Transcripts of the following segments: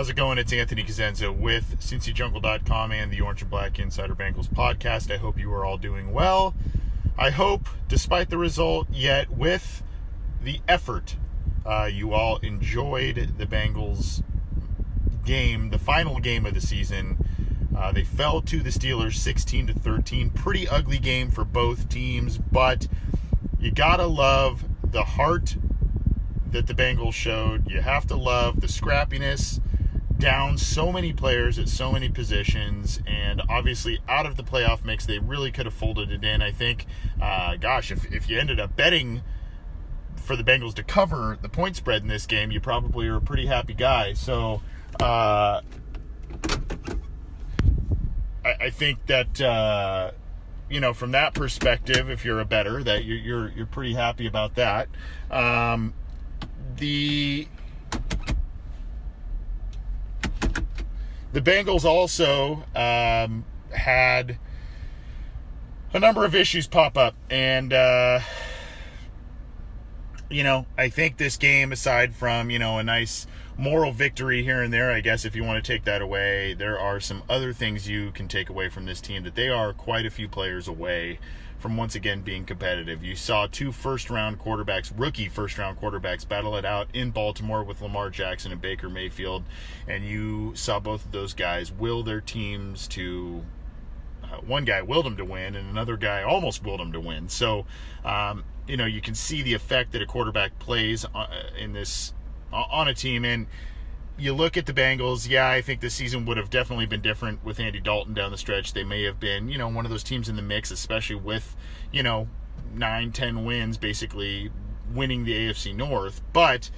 How's it going? It's Anthony Cosenza with CincyJungle.com and the Orange and Black Insider Bengals podcast. I hope you are all doing well. I hope, despite the result, yet with the effort, uh, you all enjoyed the Bengals game, the final game of the season. Uh, they fell to the Steelers 16 to 13. Pretty ugly game for both teams, but you gotta love the heart that the Bengals showed. You have to love the scrappiness down so many players at so many positions, and obviously out of the playoff mix, they really could have folded it in. I think, uh, gosh, if, if you ended up betting for the Bengals to cover the point spread in this game, you probably are a pretty happy guy. So, uh, I, I think that. Uh, you know, from that perspective, if you're a better, that you're you're, you're pretty happy about that. Um, the the Bengals also um, had a number of issues pop up, and uh, you know, I think this game, aside from you know a nice moral victory here and there, I guess if you want to take that away, there are some other things you can take away from this team that they are quite a few players away from once again being competitive. You saw two first round quarterbacks, rookie first round quarterbacks, battle it out in Baltimore with Lamar Jackson and Baker Mayfield, and you saw both of those guys will their teams to. Uh, one guy willed him to win, and another guy almost willed him to win. So, um, you know, you can see the effect that a quarterback plays uh, in this on a team. And you look at the Bengals, yeah, I think this season would have definitely been different with Andy Dalton down the stretch. They may have been, you know, one of those teams in the mix, especially with, you know, nine, ten wins, basically winning the AFC North. But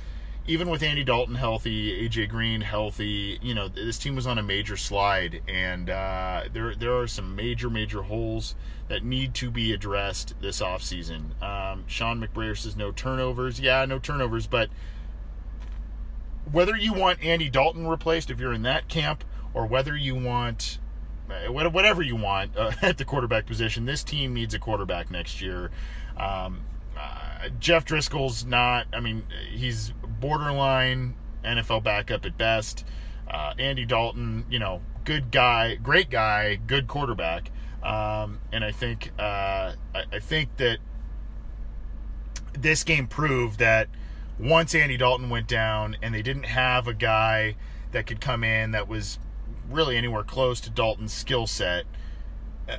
even with Andy Dalton healthy, AJ Green healthy, you know, this team was on a major slide, and uh, there there are some major major holes that need to be addressed this offseason. Um, Sean McBrayer says no turnovers. Yeah, no turnovers, but whether you want Andy Dalton replaced if you're in that camp, or whether you want uh, whatever you want uh, at the quarterback position, this team needs a quarterback next year. Um, uh, Jeff Driskel's not. I mean, he's borderline NFL backup at best. Uh, Andy Dalton, you know, good guy, great guy, good quarterback. Um, and I think uh, I, I think that this game proved that once Andy Dalton went down and they didn't have a guy that could come in that was really anywhere close to Dalton's skill set, uh,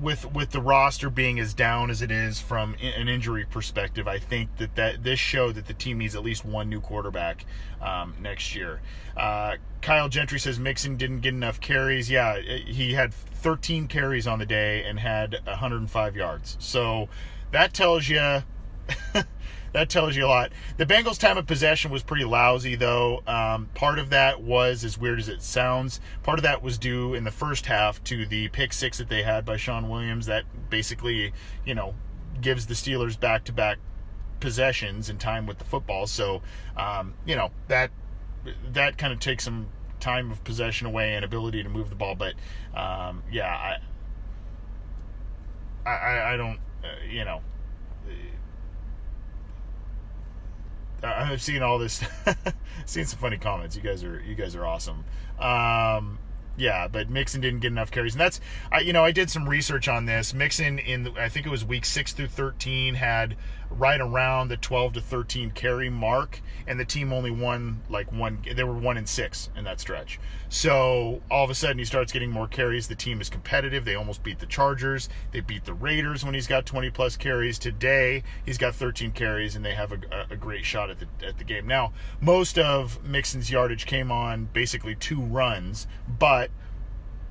with with the roster being as down as it is from an injury perspective, I think that, that this showed that the team needs at least one new quarterback um, next year. Uh, Kyle Gentry says Mixon didn't get enough carries. Yeah, he had 13 carries on the day and had 105 yards. So that tells you that tells you a lot. The Bengals' time of possession was pretty lousy, though. Um, part of that was, as weird as it sounds, part of that was due in the first half to the pick six that they had by Sean Williams. That basically, you know, gives the Steelers back to back possessions and time with the football. So, um, you know, that that kind of takes some time of possession away and ability to move the ball. But um, yeah, I, I, I don't, uh, you know I've seen all this, seen some funny comments. You guys are you guys are awesome. Um, Yeah, but Mixon didn't get enough carries, and that's I, you know I did some research on this. Mixon in I think it was week six through thirteen had right around the twelve to thirteen carry mark, and the team only won like one. They were one in six in that stretch. So all of a sudden he starts getting more carries. The team is competitive. They almost beat the Chargers. They beat the Raiders when he's got twenty plus carries. Today he's got thirteen carries, and they have a, a great shot at the at the game. Now most of Mixon's yardage came on basically two runs, but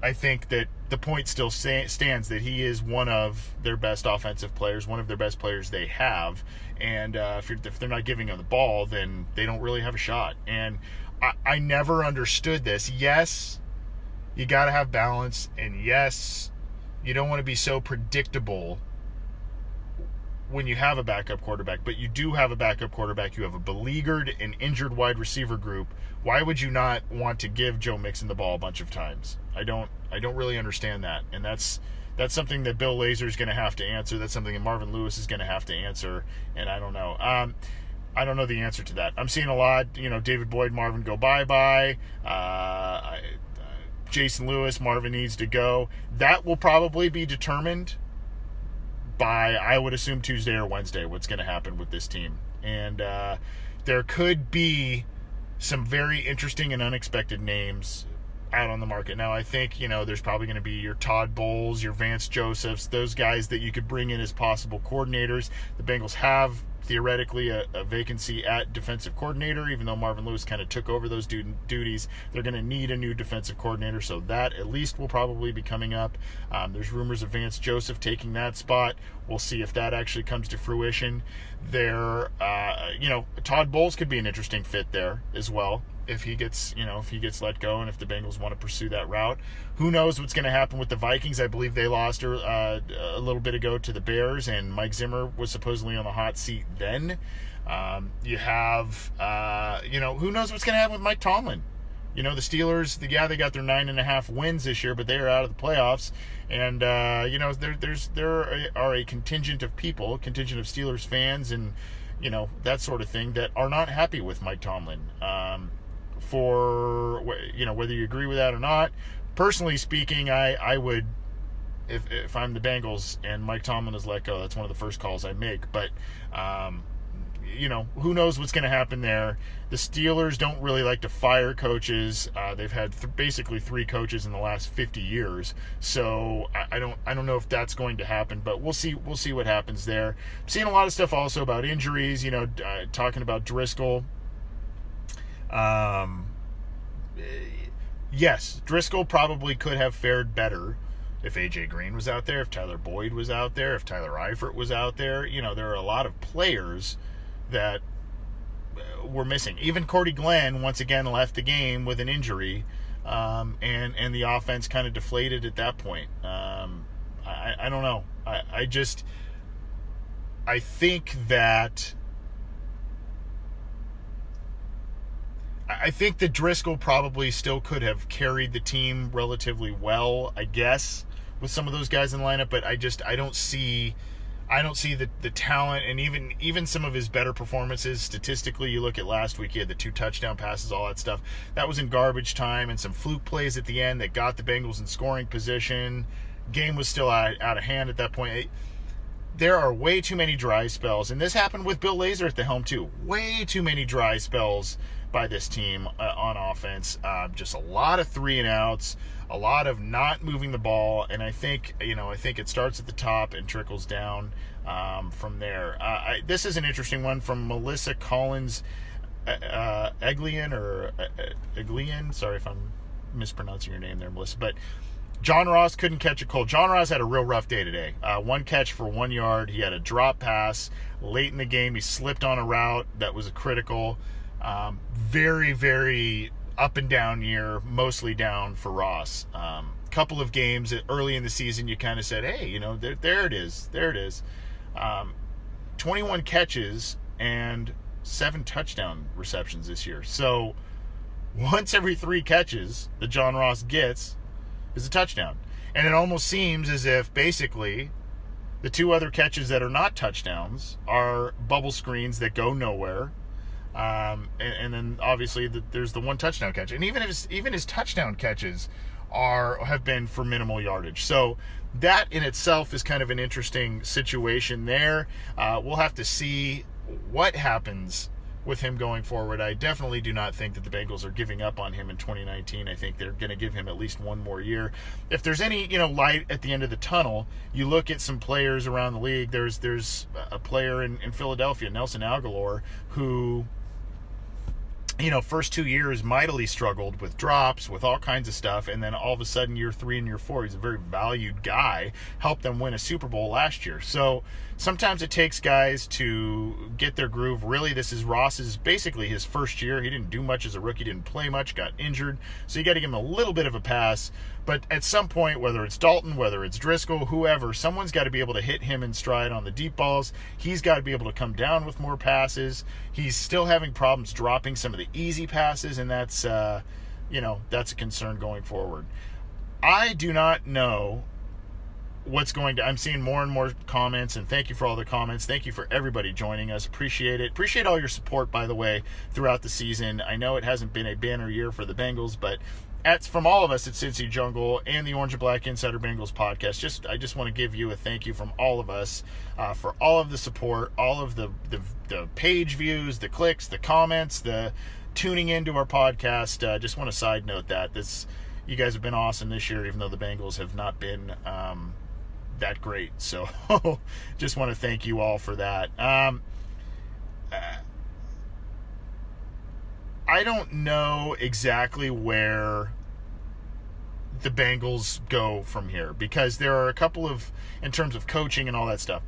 I think that the point still stands that he is one of their best offensive players, one of their best players they have. And uh, if, if, they're not giving him the ball, then they don't really have a shot. And I, I never understood this. Yes, you got to have balance. And yes, you don't want to be so predictable when you have a backup quarterback, but you do have a backup quarterback. You have a beleaguered and injured wide receiver group. Why would you not want to give Joe Mixon the ball a bunch of times? I don't I don't really understand that. And that's that's something that Bill Lazor is going to have to answer. That's something that Marvin Lewis is going to have to answer. And I don't know. Um, I don't know the answer to that. I'm seeing a lot, you know, David Boyd, Marvin go bye bye. Uh, uh, Jason Lewis, Marvin needs to go. That will probably be determined by I would assume Tuesday or Wednesday what's going to happen with this team, and uh, there could be some very interesting and unexpected names out on the market. Now, I think, you know, there's probably going to be your Todd Bowles, your Vance Josephs, those guys that you could bring in as possible coordinators. The Bengals have theoretically a, a, vacancy at defensive coordinator, even though Marvin Lewis kind of took over those du- duties. They're going to need a new defensive coordinator, so that at least will probably be coming up. Um, there's rumors of Vance Joseph taking that spot. We'll see if that actually comes to fruition. There, uh, you know, Todd Bowles could be an interesting fit there as well if he gets, you know, if he gets let go and if the Bengals want to pursue that route. Who knows what's going to happen with the Vikings? I believe they lost uh, a little bit ago to the Bears, and Mike Zimmer was supposedly on the hot seat then. Um, you have, uh, you know, who knows what's going to happen with Mike Tomlin? You know, the Steelers, the, yeah, they got their nine and a half wins this year, but they are out of the playoffs. And, uh, you know, there, there's, there are a contingent of people, contingent of Steelers fans and, you know, that sort of thing that are not happy with Mike Tomlin. Um, for you know whether you agree with that or not. Personally speaking, I I would if if I'm the Bengals and Mike Tomlin is let go, that's one of the first calls I make. But um, you know, who knows what's going to happen there. The Steelers don't really like to fire coaches. Uh, they've had th- basically three coaches in the last 50 years, so I, I, don't I don't know if that's going to happen. But we'll see we'll see what happens there. I'm seeing a lot of stuff also about injuries. You know, uh, talking about Driskel um, yes, Driskel probably could have fared better if AJ Green was out there, if Tyler Boyd was out there, if Tyler Eifert was out there. You know, there are a lot of players that uh, were missing. Even Cordy Glenn once again left the game with an injury, um, and and the offense kind of deflated at that point. Um, I, I don't know. I, I just I think that I think that Driskel probably still could have carried the team relatively well, I guess, with some of those guys in lineup, but I just I don't see I don't see the, the talent and even even some of his better performances statistically. You look at last week, he had the two touchdown passes, all that stuff. That was in garbage time and some fluke plays at the end that got the Bengals in scoring position. Game was still out, out of hand at that point. There are way too many dry spells, and this happened with Bill Lazor at the helm too. Way too many dry spells by this team uh, on offense. Uh, just a lot of three and outs, a lot of not moving the ball, and I think you know I think it starts at the top and trickles down um, from there. Uh, I, this is an interesting one from Melissa Collins. Uh, uh Eglian or uh, Eglian, sorry if I'm mispronouncing your name there, Melissa, but John Ross couldn't catch a cold. John Ross had a real rough day today. Uh, one catch for one yard. He had a drop pass late in the game. He slipped on a route that was critical. Um, very, very up and down year, mostly down for Ross. Um, couple of games early in the season, you kind of said, hey, you know, there, there it is. There it is. Um, 21 catches and seven touchdown receptions this year. So once every three catches that John Ross gets is a touchdown. And it almost seems as if basically the two other catches that are not touchdowns are bubble screens that go nowhere um, and, and, then obviously the, there's the one touchdown catch, and even his even his touchdown catches are have been for minimal yardage. So that in itself is kind of an interesting situation there. Uh, we'll have to see what happens with him going forward. I definitely do not think that the Bengals are giving up on him in 2019. I think they're going to give him at least one more year. If there's any, you know, light at the end of the tunnel, you look at some players around the league. There's there's a player in, in Philadelphia, Nelson Agholor, who you know, first two years mightily struggled with drops, with all kinds of stuff, and then all of a sudden, year three and year four, he's a very valued guy. Helped them win a Super Bowl last year. So sometimes it takes guys to get their groove. Really, this is Ross's basically his first year. He didn't do much as a rookie, didn't play much, got injured. So you got to give him a little bit of a pass. But at some point, whether it's Dalton, whether it's Driskel, whoever, someone's got to be able to hit him in stride on the deep balls. He's got to be able to come down with more passes. He's still having problems dropping some of the easy passes, and that's, uh, you know, that's a concern going forward. I do not know what's going to i'm seeing more and more comments and thank you for all the comments thank you for everybody joining us appreciate it appreciate all your support by the way throughout the season i know it hasn't been a banner year for the bengals but at, from all of us at Cincy Jungle and the Orange and Black Insider Bengals podcast, just I just want to give you a thank you from all of us uh, for all of the support, all of the, the, the page views, the clicks, the comments, the tuning into our podcast. Uh, just want to side note that this you guys have been awesome this year, even though the Bengals have not been um, that great. So just want to thank you all for that. Um, uh, I don't know exactly where the Bengals go from here because there are a couple of, in terms of coaching and all that stuff,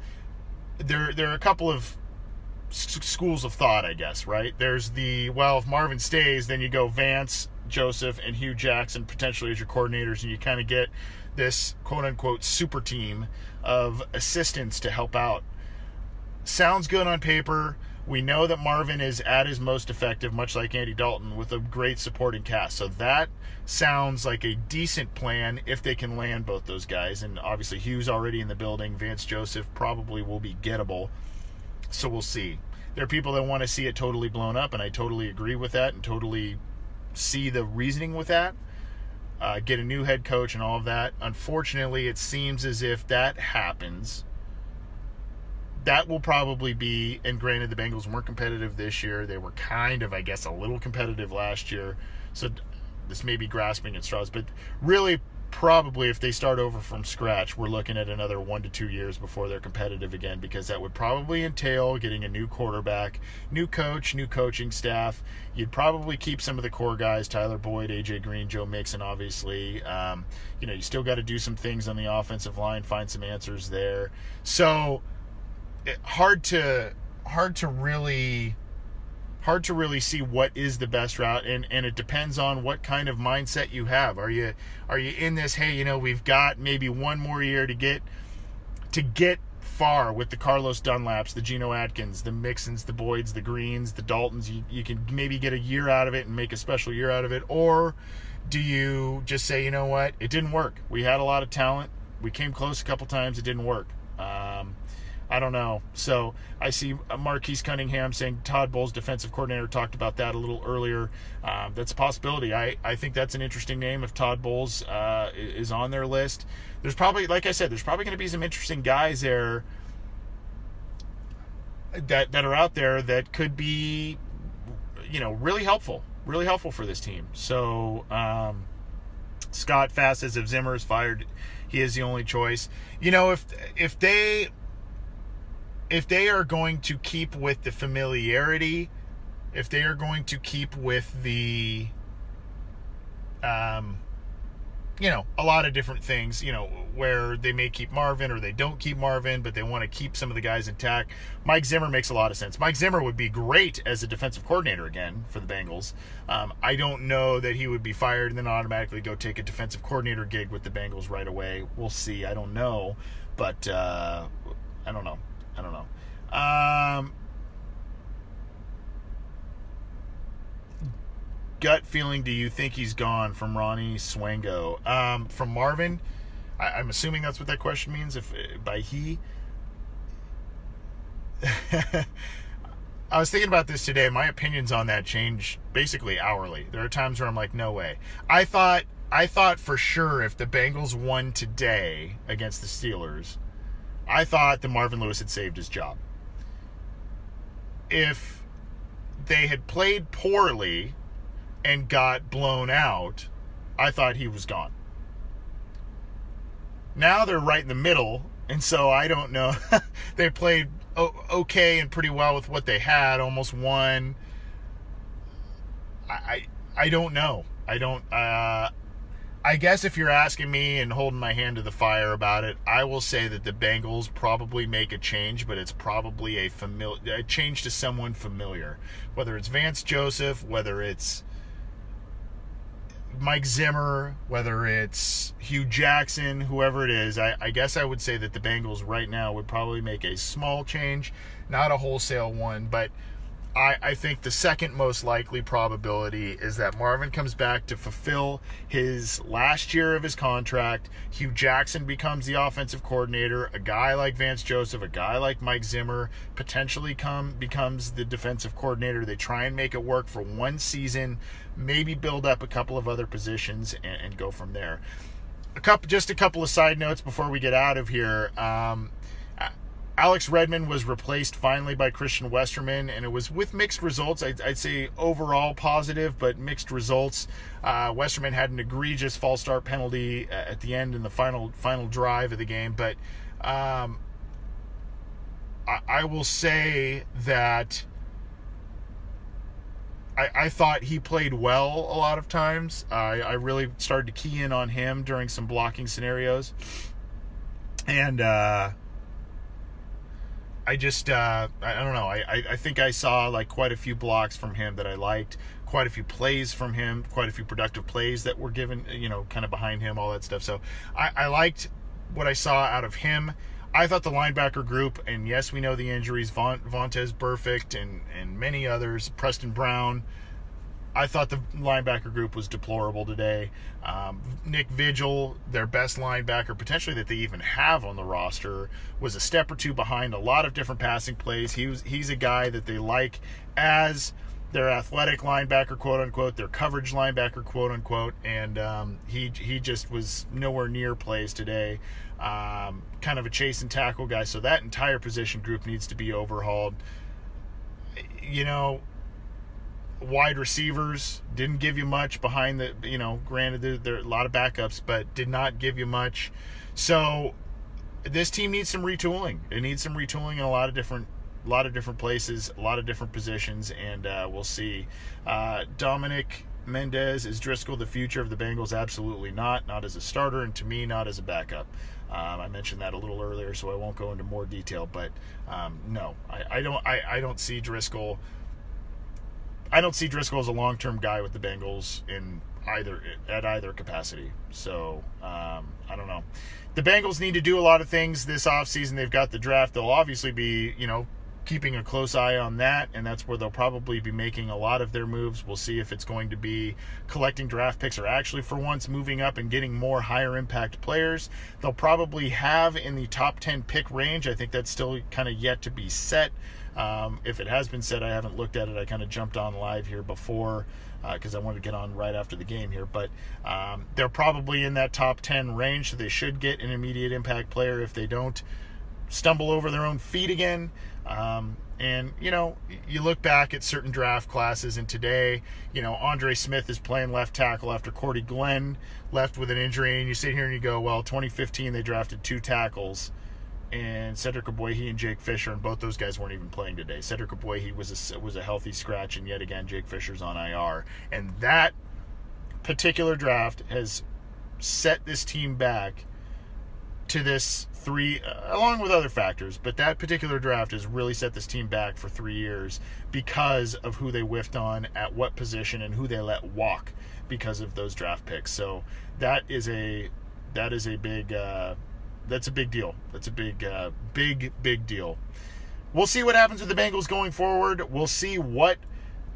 there there are a couple of schools of thought, I guess. Right? There's the well, if Marvin stays, then you go Vance, Joseph, and Hue Jackson potentially as your coordinators, and you kind of get this quote unquote super team of assistants to help out. Sounds good on paper we know that Marvin is at his most effective, much like Andy Dalton, with a great supporting cast. So that sounds like a decent plan if they can land both those guys. And obviously, Hue's already in the building. Vance Joseph probably will be gettable. So we'll see. There are people that want to see it totally blown up, and I totally agree with that and totally see the reasoning with that. Uh, get a new head coach and all of that. Unfortunately, it seems as if that happens that will probably be, and granted, the Bengals weren't competitive this year. They were kind of, I guess, a little competitive last year. So this may be grasping at straws, but really, probably if they start over from scratch, we're looking at another one to two years before they're competitive again because that would probably entail getting a new quarterback, new coach, new coaching staff. You'd probably keep some of the core guys Tyler Boyd, AJ Green, Joe Mixon, obviously. Um, you know, you still got to do some things on the offensive line, find some answers there. So, hard to hard to really hard to really see what is the best route and and it depends on what kind of mindset you have are you are you in this hey you know we've got maybe one more year to get to get far with the Carlos Dunlaps, the Geno Atkins, the Mixons, the Boyds, the Greens, the Daltons. You, you can maybe get a year out of it and make a special year out of it. Or do you just say, you know what, it didn't work. We had a lot of talent. We came close a couple times. It didn't work. Um, I don't know. So I see Marquise Cunningham saying Todd Bowles, defensive coordinator, talked about that a little earlier. Um, that's a possibility. I, I think that's an interesting name if Todd Bowles uh, is on their list. There's probably, like I said, there's probably going to be some interesting guys there that that are out there that could be, you know, really helpful, really helpful for this team. So um, Scott Fast says if Zimmer is fired, he is the only choice. You know, if if they if they are going to keep with the familiarity, if they are going to keep with the, um, you know, a lot of different things, you know, where they may keep Marvin or they don't keep Marvin, but they want to keep some of the guys intact. Mike Zimmer makes a lot of sense. Mike Zimmer would be great as a defensive coordinator again for the Bengals. Um, I don't know that he would be fired and then automatically go take a defensive coordinator gig with the Bengals right away. We'll see. I don't know, but uh, I don't know. I don't know. Um, gut feeling, do you think he's gone from Ronnie Swango? Um, from Marvin, I, am assuming that's what that question means. If by he, I was thinking about this today. My opinions on that change basically hourly. There are times where I'm like, no way. I thought I thought for sure if the Bengals won today against the Steelers, I thought that Marvin Lewis had saved his job. If they had played poorly and got blown out, I thought he was gone. Now they're right in the middle, and so I don't know. they played okay and pretty well with what they had, almost won. I I, I don't know. I don't. Uh, I guess if you're asking me and holding my hand to the fire about it, I will say that the Bengals probably make a change, but it's probably a familiar a change to someone familiar. Whether it's Vance Joseph, whether it's Mike Zimmer, whether it's Hue Jackson, whoever it is, I, I, guess I would say that the Bengals right now would probably make a small change, not a wholesale one, but I, I think the second most likely probability is that Marvin comes back to fulfill his last year of his contract. Hue Jackson becomes the offensive coordinator. A guy like Vance Joseph, a guy like Mike Zimmer, potentially come becomes the defensive coordinator. They try and make it work for one season, maybe build up a couple of other positions and, and go from there. A couple, just a couple of side notes before we get out of here. Um, Alex Redmond was replaced finally by Christian Westerman, and it was with mixed results. I'd, I'd say overall positive, but mixed results. Uh, Westerman had an egregious false start penalty at the end in the final final drive of the game, but um, I, I, will say that I, I, thought he played well a lot of times. I, I really started to key in on him during some blocking scenarios, and. Uh, I just uh, I don't know. I, I think I saw like quite a few blocks from him that I liked, quite a few plays from him, quite a few productive plays that were given, you know, kind of behind him, all that stuff. So I, I liked what I saw out of him. I thought the linebacker group, and yes, we know the injuries, Von, Vontaze Burfict and and many others, Preston Brown. I thought the linebacker group was deplorable today. Um, Nick Vigil, their best linebacker potentially that they even have on the roster, was a step or two behind a lot of different passing plays. He was he's a guy that they like as their athletic linebacker, quote unquote, their coverage linebacker, quote unquote, and um, he he just was nowhere near plays today. Um, kind of a chase and tackle guy, so that entire position group needs to be overhauled. You know, wide receivers didn't give you much behind the you know granted there, there, are a lot of backups but did not give you much so this team needs some retooling it needs some retooling in a lot of different a lot of different places a lot of different positions and uh, we'll see uh, dominic mendez is driskel the future of the bengals absolutely not not as a starter and to me not as a backup um, I mentioned that a little earlier, so I won't go into more detail. But um, no, I, I don't. I, I don't see Driskel I don't see Driskel as a long term guy with the Bengals in either at either capacity. So um, I don't know. The Bengals need to do a lot of things this offseason. They've got the draft. They'll obviously be, you know, keeping a close eye on that, and that's where they'll probably be making a lot of their moves. We'll see if it's going to be collecting draft picks or actually, for once, moving up and getting more higher impact players. They'll probably have in the top 10 pick range. I think that's still kind of yet to be set. Um, if it has been said, I haven't looked at it. I kind of jumped on live here before because uh, I wanted to get on right after the game here. But um, they're probably in that top 10 range, so they should get an immediate impact player if they don't stumble over their own feet again. Um, and, you know, you look back at certain draft classes, and today, you know, Andre Smith is playing left tackle after Cordy Glenn left with an injury. And you sit here and you go, well, 2015, they drafted two tackles and Cedric Ogbuehi and Jake Fisher, and both those guys weren't even playing today. Cedric Ogbuehi was a, was a healthy scratch, and yet again, Jake Fisher's on IR. And that particular draft has set this team back to this three, uh, along with other factors, but that particular draft has really set this team back for three years because of who they whiffed on at what position and who they let walk because of those draft picks. So that is a that is a big. Uh, that's a big deal. That's a big, uh, big, big deal. We'll see what happens with the Bengals going forward. We'll see what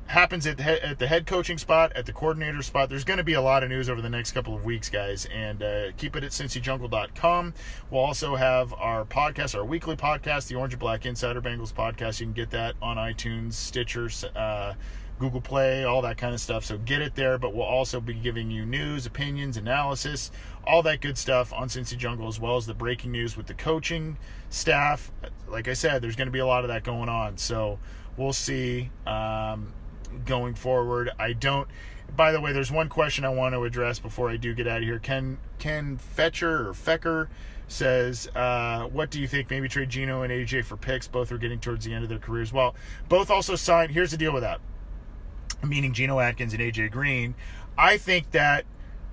happens at the, head, at the head coaching spot, at the coordinator spot. There's going to be a lot of news over the next couple of weeks, guys, and uh, keep it at cincyjungle.com. We'll also have our podcast, our weekly podcast, the Orange and Black Insider Bengals podcast. You can get that on iTunes, Stitcher, uh, Google Play, all that kind of stuff. So get it there, but we'll also be giving you news, opinions, analysis, all that good stuff on Cincy Jungle, as well as the breaking news with the coaching staff. Like I said, there's going to be a lot of that going on. So we'll see um, going forward. I don't. By the way, there's one question I want to address before I do get out of here. Ken Ken Fetcher or Fecker says, uh, "What do you think? Maybe trade Geno and AJ for picks. Both are getting towards the end of their careers. Well, both also signed. Here's the deal with that. Meaning Geno Atkins and AJ Green. I think that."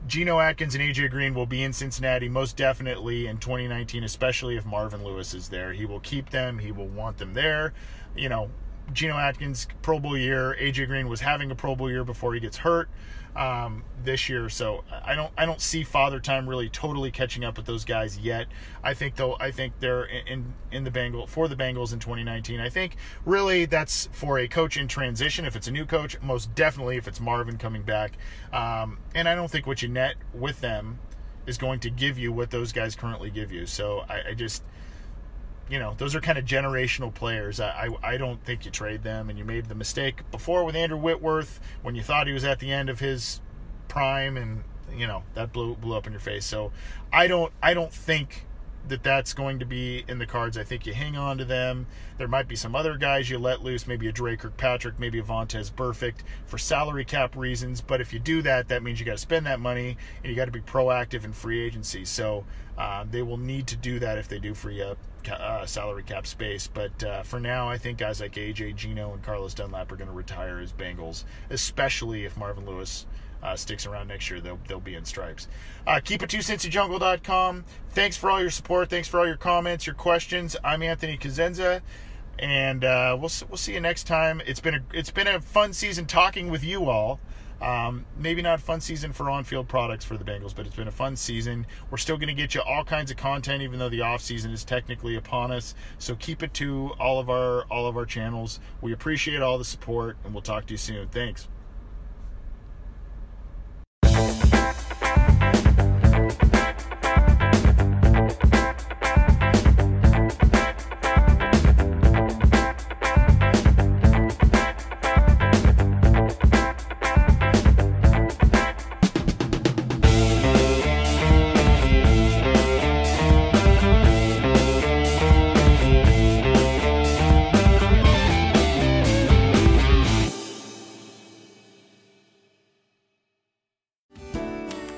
Geno Atkins and AJ Green will be in Cincinnati most definitely in 2019, especially if Marvin Lewis is there. He will keep them. He will want them there. You know, Geno Atkins Pro Bowl year. AJ Green was having a Pro Bowl year before he gets hurt um, this year. So I don't I don't see Father Time really totally catching up with those guys yet. I think though I think they're in in the Bengal for the Bengals in 2019. I think really that's for a coach in transition. If it's a new coach, most definitely if it's Marvin coming back. Um, and I don't think what you net with them is going to give you what those guys currently give you. So I, I just you know, those are kind of generational players. I, I, I don't think you trade them, and you made the mistake before with Andrew Whitworth when you thought he was at the end of his prime, and you know that blew blew up in your face. So I don't I don't think that that's going to be in the cards. I think you hang on to them. There might be some other guys you let loose, maybe a Dre Kirkpatrick, maybe a Vontaze Burfict for salary cap reasons. But if you do that, that means you got to spend that money and you got to be proactive in free agency. So uh, they will need to do that if they do free up uh, salary cap space. But uh, for now, I think guys like AJ Geno and Carlos Dunlap are going to retire as Bengals, especially if Marvin Lewis uh, sticks around next year. They'll, they'll be in stripes. Uh, keep it to cincyjungle.com. Thanks for all your support. Thanks for all your comments, your questions. I'm Anthony Cosenza, And uh, we'll we'll see you next time. It's been a it's been a fun season talking with you all. Um, maybe not fun season for on-field products for the Bengals, but it's been a fun season. We're still going to get you all kinds of content, even though the off season is technically upon us. So keep it to all of our all of our channels. We appreciate all the support, and we'll talk to you soon. Thanks.